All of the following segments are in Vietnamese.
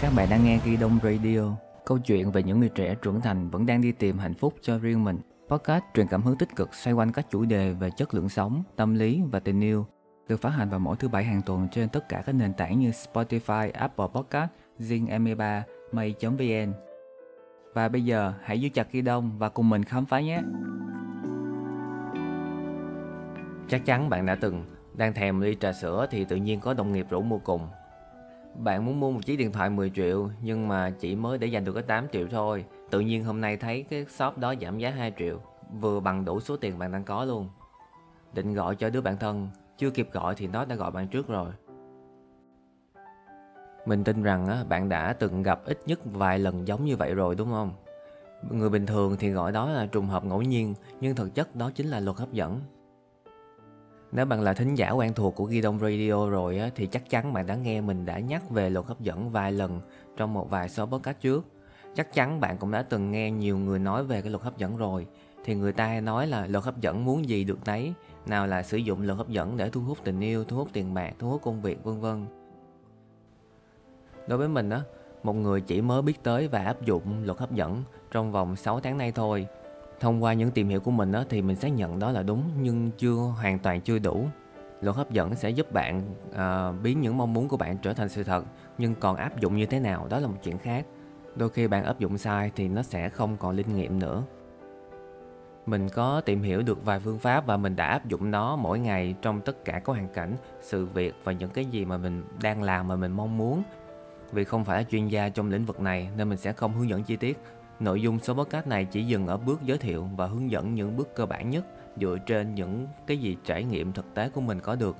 Các bạn đang nghe Ghi Đông Radio, câu chuyện về những người trẻ trưởng thành vẫn đang đi tìm hạnh phúc cho riêng mình. Podcast truyền cảm hứng tích cực xoay quanh các chủ đề về chất lượng sống, tâm lý và tình yêu, được phát hành vào mỗi thứ bảy hàng tuần trên tất cả các nền tảng như Spotify, Apple Podcast, Zing M3, May.vn. Và bây giờ hãy giữ chặt Ghi Đông và cùng mình khám phá nhé. Chắc chắn bạn đã từng đang thèm ly trà sữa thì tự nhiên có đồng nghiệp rủ mua cùng bạn muốn mua một chiếc điện thoại 10 triệu nhưng mà chỉ mới để dành được có 8 triệu thôi. Tự nhiên hôm nay thấy cái shop đó giảm giá 2 triệu, vừa bằng đủ số tiền bạn đang có luôn. Định gọi cho đứa bạn thân, chưa kịp gọi thì nó đã gọi bạn trước rồi. Mình tin rằng á, bạn đã từng gặp ít nhất vài lần giống như vậy rồi đúng không? Người bình thường thì gọi đó là trùng hợp ngẫu nhiên, nhưng thực chất đó chính là luật hấp dẫn. Nếu bạn là thính giả quen thuộc của Ghi Đông Radio rồi á, thì chắc chắn bạn đã nghe mình đã nhắc về luật hấp dẫn vài lần trong một vài số podcast trước. Chắc chắn bạn cũng đã từng nghe nhiều người nói về cái luật hấp dẫn rồi. Thì người ta hay nói là luật hấp dẫn muốn gì được nấy, nào là sử dụng luật hấp dẫn để thu hút tình yêu, thu hút tiền bạc, thu hút công việc vân vân. Đối với mình á, một người chỉ mới biết tới và áp dụng luật hấp dẫn trong vòng 6 tháng nay thôi thông qua những tìm hiểu của mình đó, thì mình xác nhận đó là đúng nhưng chưa hoàn toàn chưa đủ. Luật hấp dẫn sẽ giúp bạn uh, biến những mong muốn của bạn trở thành sự thật nhưng còn áp dụng như thế nào đó là một chuyện khác. Đôi khi bạn áp dụng sai thì nó sẽ không còn linh nghiệm nữa. Mình có tìm hiểu được vài phương pháp và mình đã áp dụng nó mỗi ngày trong tất cả các hoàn cảnh sự việc và những cái gì mà mình đang làm mà mình mong muốn. Vì không phải là chuyên gia trong lĩnh vực này nên mình sẽ không hướng dẫn chi tiết. Nội dung số podcast này chỉ dừng ở bước giới thiệu và hướng dẫn những bước cơ bản nhất dựa trên những cái gì trải nghiệm thực tế của mình có được.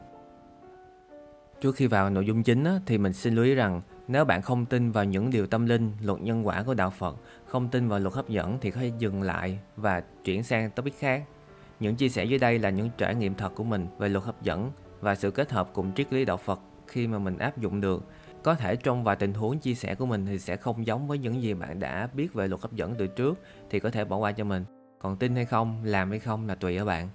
Trước khi vào nội dung chính thì mình xin lưu ý rằng nếu bạn không tin vào những điều tâm linh, luật nhân quả của đạo Phật, không tin vào luật hấp dẫn thì có thể dừng lại và chuyển sang topic khác. Những chia sẻ dưới đây là những trải nghiệm thật của mình về luật hấp dẫn và sự kết hợp cùng triết lý đạo Phật khi mà mình áp dụng được có thể trong vài tình huống chia sẻ của mình thì sẽ không giống với những gì bạn đã biết về luật hấp dẫn từ trước thì có thể bỏ qua cho mình còn tin hay không, làm hay không là tùy ở bạn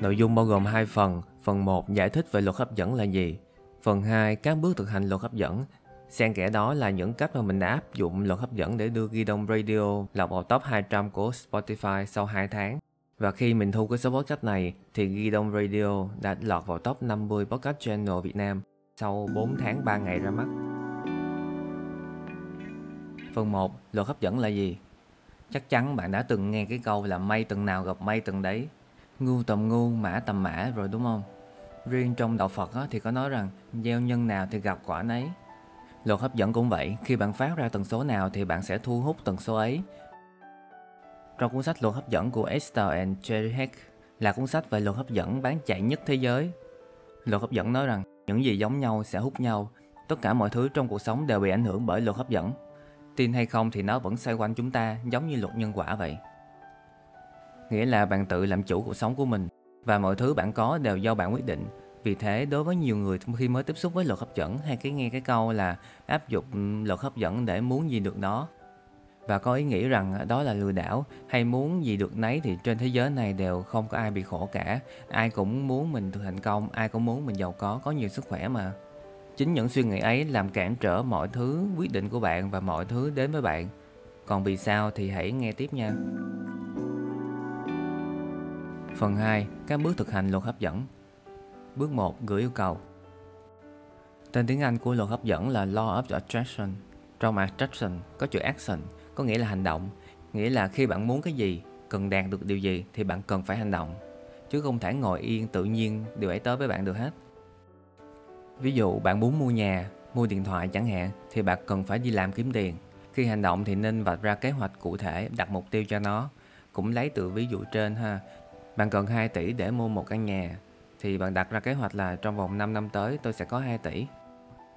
Nội dung bao gồm hai phần. Phần 1 giải thích về luật hấp dẫn là gì. Phần 2 các bước thực hành luật hấp dẫn. Xen kẽ đó là những cách mà mình đã áp dụng luật hấp dẫn để đưa Ghi Đông Radio lọt vào top 200 của Spotify sau 2 tháng. Và khi mình thu cái số podcast này thì Ghi Đông Radio đã lọt vào top 50 podcast channel Việt Nam sau 4 tháng 3 ngày ra mắt. Phần 1, luật hấp dẫn là gì? Chắc chắn bạn đã từng nghe cái câu là mây từng nào gặp mây từng đấy. Ngu tầm ngu, mã tầm mã rồi đúng không? Riêng trong đạo Phật thì có nói rằng gieo nhân nào thì gặp quả nấy. Luật hấp dẫn cũng vậy, khi bạn phát ra tần số nào thì bạn sẽ thu hút tần số ấy trong cuốn sách Luật hấp dẫn của Esther and Jerry Heck là cuốn sách về luật hấp dẫn bán chạy nhất thế giới. Luật hấp dẫn nói rằng những gì giống nhau sẽ hút nhau. Tất cả mọi thứ trong cuộc sống đều bị ảnh hưởng bởi luật hấp dẫn. Tin hay không thì nó vẫn xoay quanh chúng ta giống như luật nhân quả vậy. Nghĩa là bạn tự làm chủ cuộc sống của mình và mọi thứ bạn có đều do bạn quyết định. Vì thế, đối với nhiều người khi mới tiếp xúc với luật hấp dẫn hay cái nghe cái câu là áp dụng luật hấp dẫn để muốn gì được đó và có ý nghĩ rằng à, đó là lừa đảo. Hay muốn gì được nấy thì trên thế giới này đều không có ai bị khổ cả. Ai cũng muốn mình được thành công, ai cũng muốn mình giàu có có nhiều sức khỏe mà. Chính những suy nghĩ ấy làm cản trở mọi thứ quyết định của bạn và mọi thứ đến với bạn. Còn vì sao thì hãy nghe tiếp nha. Phần 2. Các bước thực hành luật hấp dẫn. Bước 1. Gửi yêu cầu. Tên tiếng Anh của luật hấp dẫn là Law of Attraction. Trong Attraction có chữ action có nghĩa là hành động. Nghĩa là khi bạn muốn cái gì, cần đạt được điều gì thì bạn cần phải hành động. Chứ không thể ngồi yên tự nhiên điều ấy tới với bạn được hết. Ví dụ, bạn muốn mua nhà, mua điện thoại chẳng hạn, thì bạn cần phải đi làm kiếm tiền. Khi hành động thì nên vạch ra kế hoạch cụ thể, đặt mục tiêu cho nó. Cũng lấy từ ví dụ trên ha. Bạn cần 2 tỷ để mua một căn nhà, thì bạn đặt ra kế hoạch là trong vòng 5 năm tới tôi sẽ có 2 tỷ.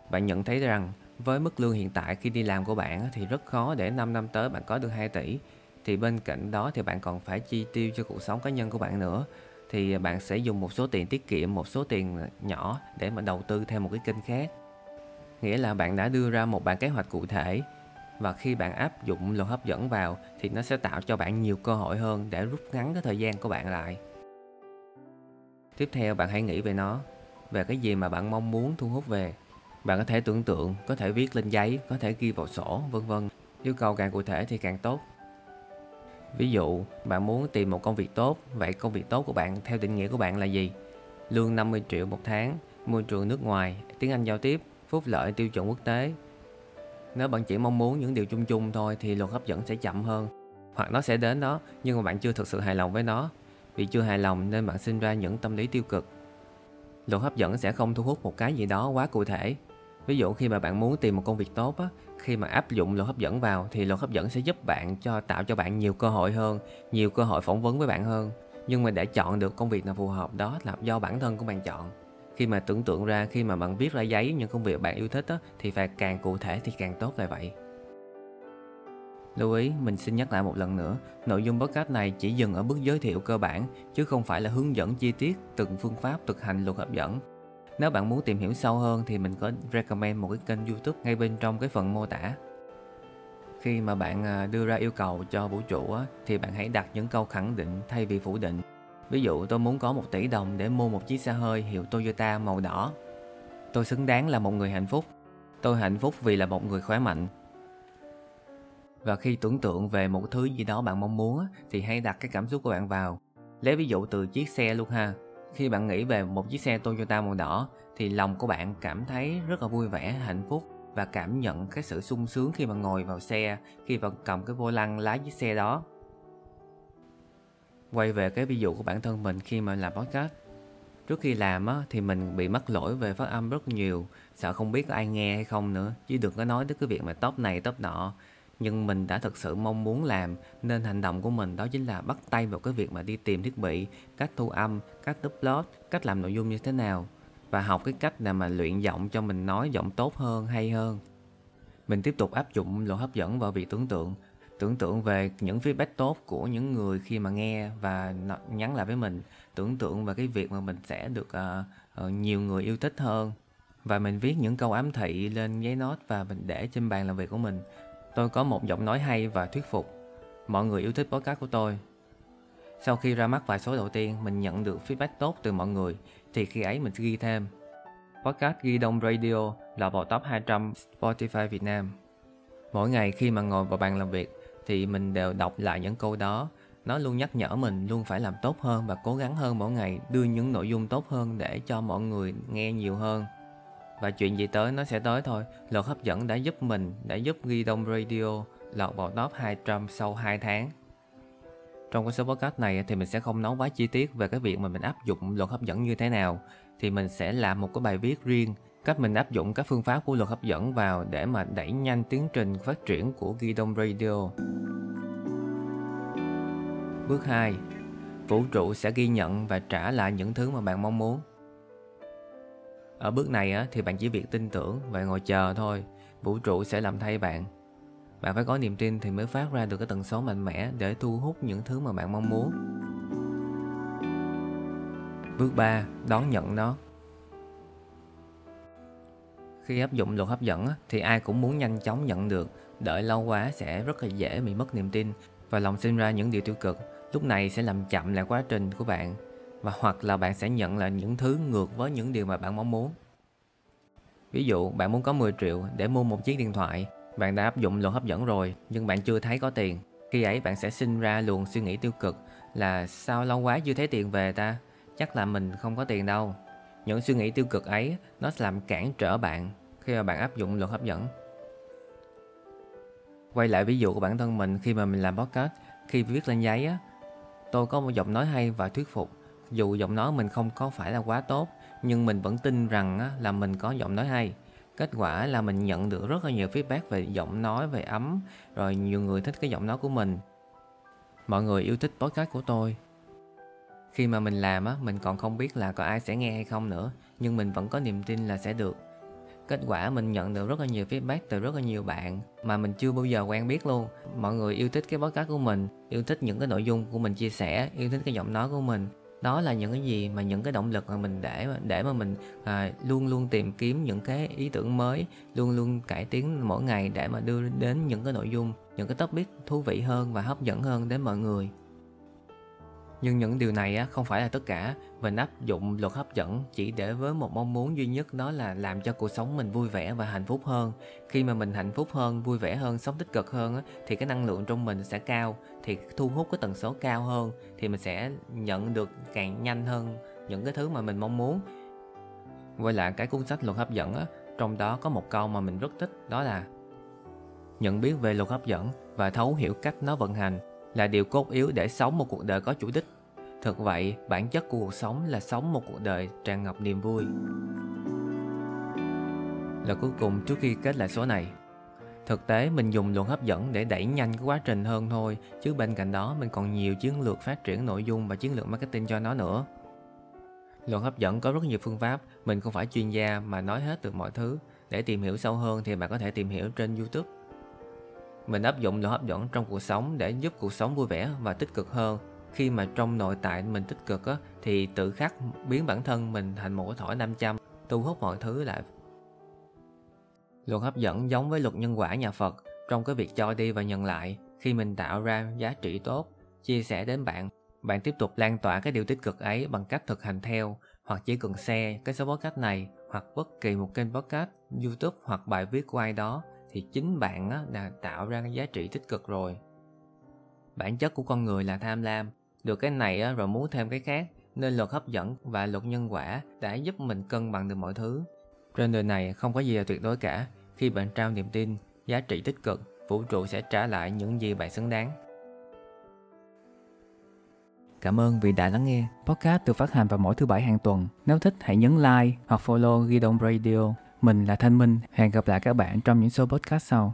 Bạn nhận thấy rằng với mức lương hiện tại khi đi làm của bạn thì rất khó để 5 năm tới bạn có được 2 tỷ. Thì bên cạnh đó thì bạn còn phải chi tiêu cho cuộc sống cá nhân của bạn nữa. Thì bạn sẽ dùng một số tiền tiết kiệm, một số tiền nhỏ để mà đầu tư theo một cái kênh khác. Nghĩa là bạn đã đưa ra một bản kế hoạch cụ thể và khi bạn áp dụng luật hấp dẫn vào thì nó sẽ tạo cho bạn nhiều cơ hội hơn để rút ngắn cái thời gian của bạn lại. Tiếp theo bạn hãy nghĩ về nó. về cái gì mà bạn mong muốn thu hút về. Bạn có thể tưởng tượng, có thể viết lên giấy, có thể ghi vào sổ, vân vân. Yêu cầu càng cụ thể thì càng tốt. Ví dụ, bạn muốn tìm một công việc tốt, vậy công việc tốt của bạn theo định nghĩa của bạn là gì? Lương 50 triệu một tháng, môi trường nước ngoài, tiếng Anh giao tiếp, phúc lợi tiêu chuẩn quốc tế. Nếu bạn chỉ mong muốn những điều chung chung thôi thì luật hấp dẫn sẽ chậm hơn. Hoặc nó sẽ đến đó nhưng mà bạn chưa thực sự hài lòng với nó. Vì chưa hài lòng nên bạn sinh ra những tâm lý tiêu cực. Luật hấp dẫn sẽ không thu hút một cái gì đó quá cụ thể. Ví dụ khi mà bạn muốn tìm một công việc tốt á, khi mà áp dụng luật hấp dẫn vào thì luật hấp dẫn sẽ giúp bạn cho tạo cho bạn nhiều cơ hội hơn, nhiều cơ hội phỏng vấn với bạn hơn. Nhưng mà để chọn được công việc nào phù hợp đó là do bản thân của bạn chọn. Khi mà tưởng tượng ra, khi mà bạn viết ra giấy những công việc bạn yêu thích á, thì phải càng cụ thể thì càng tốt là vậy. Lưu ý, mình xin nhắc lại một lần nữa, nội dung podcast này chỉ dừng ở bước giới thiệu cơ bản, chứ không phải là hướng dẫn chi tiết từng phương pháp thực hành luật hấp dẫn. Nếu bạn muốn tìm hiểu sâu hơn thì mình có recommend một cái kênh youtube ngay bên trong cái phần mô tả. Khi mà bạn à, đưa ra yêu cầu cho vũ trụ á, thì bạn hãy đặt những câu khẳng định thay vì phủ định. Ví dụ tôi muốn có một tỷ đồng để mua một chiếc xe hơi hiệu Toyota màu đỏ. Tôi xứng đáng là một người hạnh phúc. Tôi hạnh phúc vì là một người khỏe mạnh. Và khi tưởng tượng về một thứ gì đó bạn mong muốn thì hãy đặt cái cảm xúc của bạn vào. Lấy ví dụ từ chiếc xe luôn ha. Khi bạn nghĩ về một chiếc xe Toyota màu đỏ thì lòng của bạn cảm thấy rất là vui vẻ, hạnh phúc và cảm nhận cái sự sung sướng khi mà ngồi vào xe, khi bạn cầm cái vô lăng lái chiếc xe đó. Quay về cái ví dụ của bản thân mình khi mà làm podcast. Trước khi làm á, thì mình bị mắc lỗi về phát âm rất nhiều, sợ không biết có ai nghe hay không nữa, chứ đừng có nói tới cái việc mà top này top nọ nhưng mình đã thực sự mong muốn làm nên hành động của mình đó chính là bắt tay vào cái việc mà đi tìm thiết bị cách thu âm cách upload cách làm nội dung như thế nào và học cái cách nào mà luyện giọng cho mình nói giọng tốt hơn hay hơn. Mình tiếp tục áp dụng luật hấp dẫn vào việc tưởng tượng tưởng tượng về những feedback tốt của những người khi mà nghe và nhắn lại với mình tưởng tượng về cái việc mà mình sẽ được uh, uh, nhiều người yêu thích hơn. Và mình viết những câu ám thị lên giấy nốt và mình để trên bàn làm việc của mình Tôi có một giọng nói hay và thuyết phục. Mọi người yêu thích podcast của tôi. Sau khi ra mắt vài số đầu tiên, mình nhận được feedback tốt từ mọi người, thì khi ấy mình sẽ ghi thêm. Podcast Ghi Đông Radio là vào top 200 Spotify Việt Nam. Mỗi ngày khi mà ngồi vào bàn làm việc, thì mình đều đọc lại những câu đó. Nó luôn nhắc nhở mình luôn phải làm tốt hơn và cố gắng hơn mỗi ngày, đưa những nội dung tốt hơn để cho mọi người nghe nhiều hơn. Và chuyện gì tới nó sẽ tới thôi. Luật hấp dẫn đã giúp mình, Đã giúp Ghi Đông Radio lọt vào top 200 sau 2 tháng. Trong cái số podcast này thì mình sẽ không nói quá chi tiết về cái việc mà mình áp dụng luật hấp dẫn như thế nào. Thì mình sẽ làm một cái bài viết riêng, Cách mình áp dụng các phương pháp của luật hấp dẫn vào để mà đẩy nhanh tiến trình phát triển của Ghi Đông Radio. Bước 2 Vũ trụ sẽ ghi nhận và trả lại những thứ mà bạn mong muốn ở bước này á, thì bạn chỉ việc tin tưởng và ngồi chờ thôi. Vũ trụ sẽ làm thay bạn. Bạn phải có niềm tin thì mới phát ra được cái tần số mạnh mẽ Để thu hút những thứ mà bạn mong muốn. Bước 3. Đón nhận nó. Khi áp dụng luật hấp dẫn á, thì ai cũng muốn nhanh chóng nhận được. Đợi lâu quá sẽ rất là dễ bị mất niềm tin Và lòng sinh ra những điều tiêu cực. Lúc này sẽ làm chậm lại quá trình của bạn và hoặc là bạn sẽ nhận lại những thứ ngược với những điều mà bạn mong muốn. Ví dụ bạn muốn có 10 triệu để mua một chiếc điện thoại, bạn đã áp dụng luật hấp dẫn rồi nhưng bạn chưa thấy có tiền. Khi ấy bạn sẽ sinh ra luồng suy nghĩ tiêu cực là sao lâu quá chưa thấy tiền về ta, chắc là mình không có tiền đâu. Những suy nghĩ tiêu cực ấy nó sẽ làm cản trở bạn khi mà bạn áp dụng luật hấp dẫn. Quay lại ví dụ của bản thân mình khi mà mình làm podcast, khi viết lên giấy á, tôi có một giọng nói hay và thuyết phục dù giọng nói mình không có phải là quá tốt, nhưng mình vẫn tin rằng là mình có giọng nói hay. Kết quả là mình nhận được rất là nhiều feedback về giọng nói, về ấm, rồi nhiều người thích cái giọng nói của mình. Mọi người yêu thích podcast của tôi. Khi mà mình làm á, mình còn không biết là có ai sẽ nghe hay không nữa, nhưng mình vẫn có niềm tin là sẽ được. Kết quả mình nhận được rất là nhiều feedback từ rất là nhiều bạn mà mình chưa bao giờ quen biết luôn. Mọi người yêu thích cái podcast của mình, yêu thích những cái nội dung của mình chia sẻ, yêu thích cái giọng nói của mình đó là những cái gì mà những cái động lực mà mình để để mà mình à, luôn luôn tìm kiếm những cái ý tưởng mới luôn luôn cải tiến mỗi ngày để mà đưa đến những cái nội dung những cái topic thú vị hơn và hấp dẫn hơn đến mọi người. Nhưng những điều này không phải là tất cả. Mình áp dụng luật hấp dẫn chỉ để với một mong muốn duy nhất đó là làm cho cuộc sống mình vui vẻ và hạnh phúc hơn. Khi mà mình hạnh phúc hơn, vui vẻ hơn, sống tích cực hơn thì cái năng lượng trong mình sẽ cao, thì thu hút cái tần số cao hơn, thì mình sẽ nhận được càng nhanh hơn những cái thứ mà mình mong muốn. Quay lại cái cuốn sách luật hấp dẫn á, trong đó có một câu mà mình rất thích đó là nhận biết về luật hấp dẫn và thấu hiểu cách nó vận hành là điều cốt yếu để sống một cuộc đời có chủ đích. Thật vậy, bản chất của cuộc sống là sống một cuộc đời tràn ngập niềm vui. Lời cuối cùng trước khi kết lại số này. Thực tế mình dùng luật hấp dẫn để đẩy nhanh cái quá trình hơn thôi, chứ bên cạnh đó mình còn nhiều chiến lược phát triển nội dung và chiến lược marketing cho nó nữa. Luật hấp dẫn có rất nhiều phương pháp, mình không phải chuyên gia mà nói hết được mọi thứ. Để tìm hiểu sâu hơn thì bạn có thể tìm hiểu trên YouTube. Mình áp dụng luật hấp dẫn trong cuộc sống để giúp cuộc sống vui vẻ và tích cực hơn. Khi mà trong nội tại mình tích cực á, thì tự khắc biến bản thân mình thành một thỏi 500, thu hút mọi thứ lại. Luật hấp dẫn giống với luật nhân quả nhà Phật trong cái việc cho đi và nhận lại. Khi mình tạo ra giá trị tốt, chia sẻ đến bạn, bạn tiếp tục lan tỏa cái điều tích cực ấy bằng cách thực hành theo hoặc chỉ cần share cái số podcast này hoặc bất kỳ một kênh podcast, YouTube hoặc bài viết của ai đó thì chính bạn á, đã tạo ra cái giá trị tích cực rồi bản chất của con người là tham lam được cái này á, rồi muốn thêm cái khác nên luật hấp dẫn và luật nhân quả đã giúp mình cân bằng được mọi thứ trên đời này không có gì là tuyệt đối cả khi bạn trao niềm tin giá trị tích cực vũ trụ sẽ trả lại những gì bạn xứng đáng Cảm ơn vì đã lắng nghe. Podcast được phát hành vào mỗi thứ bảy hàng tuần. Nếu thích hãy nhấn like hoặc follow Ghi đông Radio mình là Thanh Minh, hẹn gặp lại các bạn trong những số podcast sau.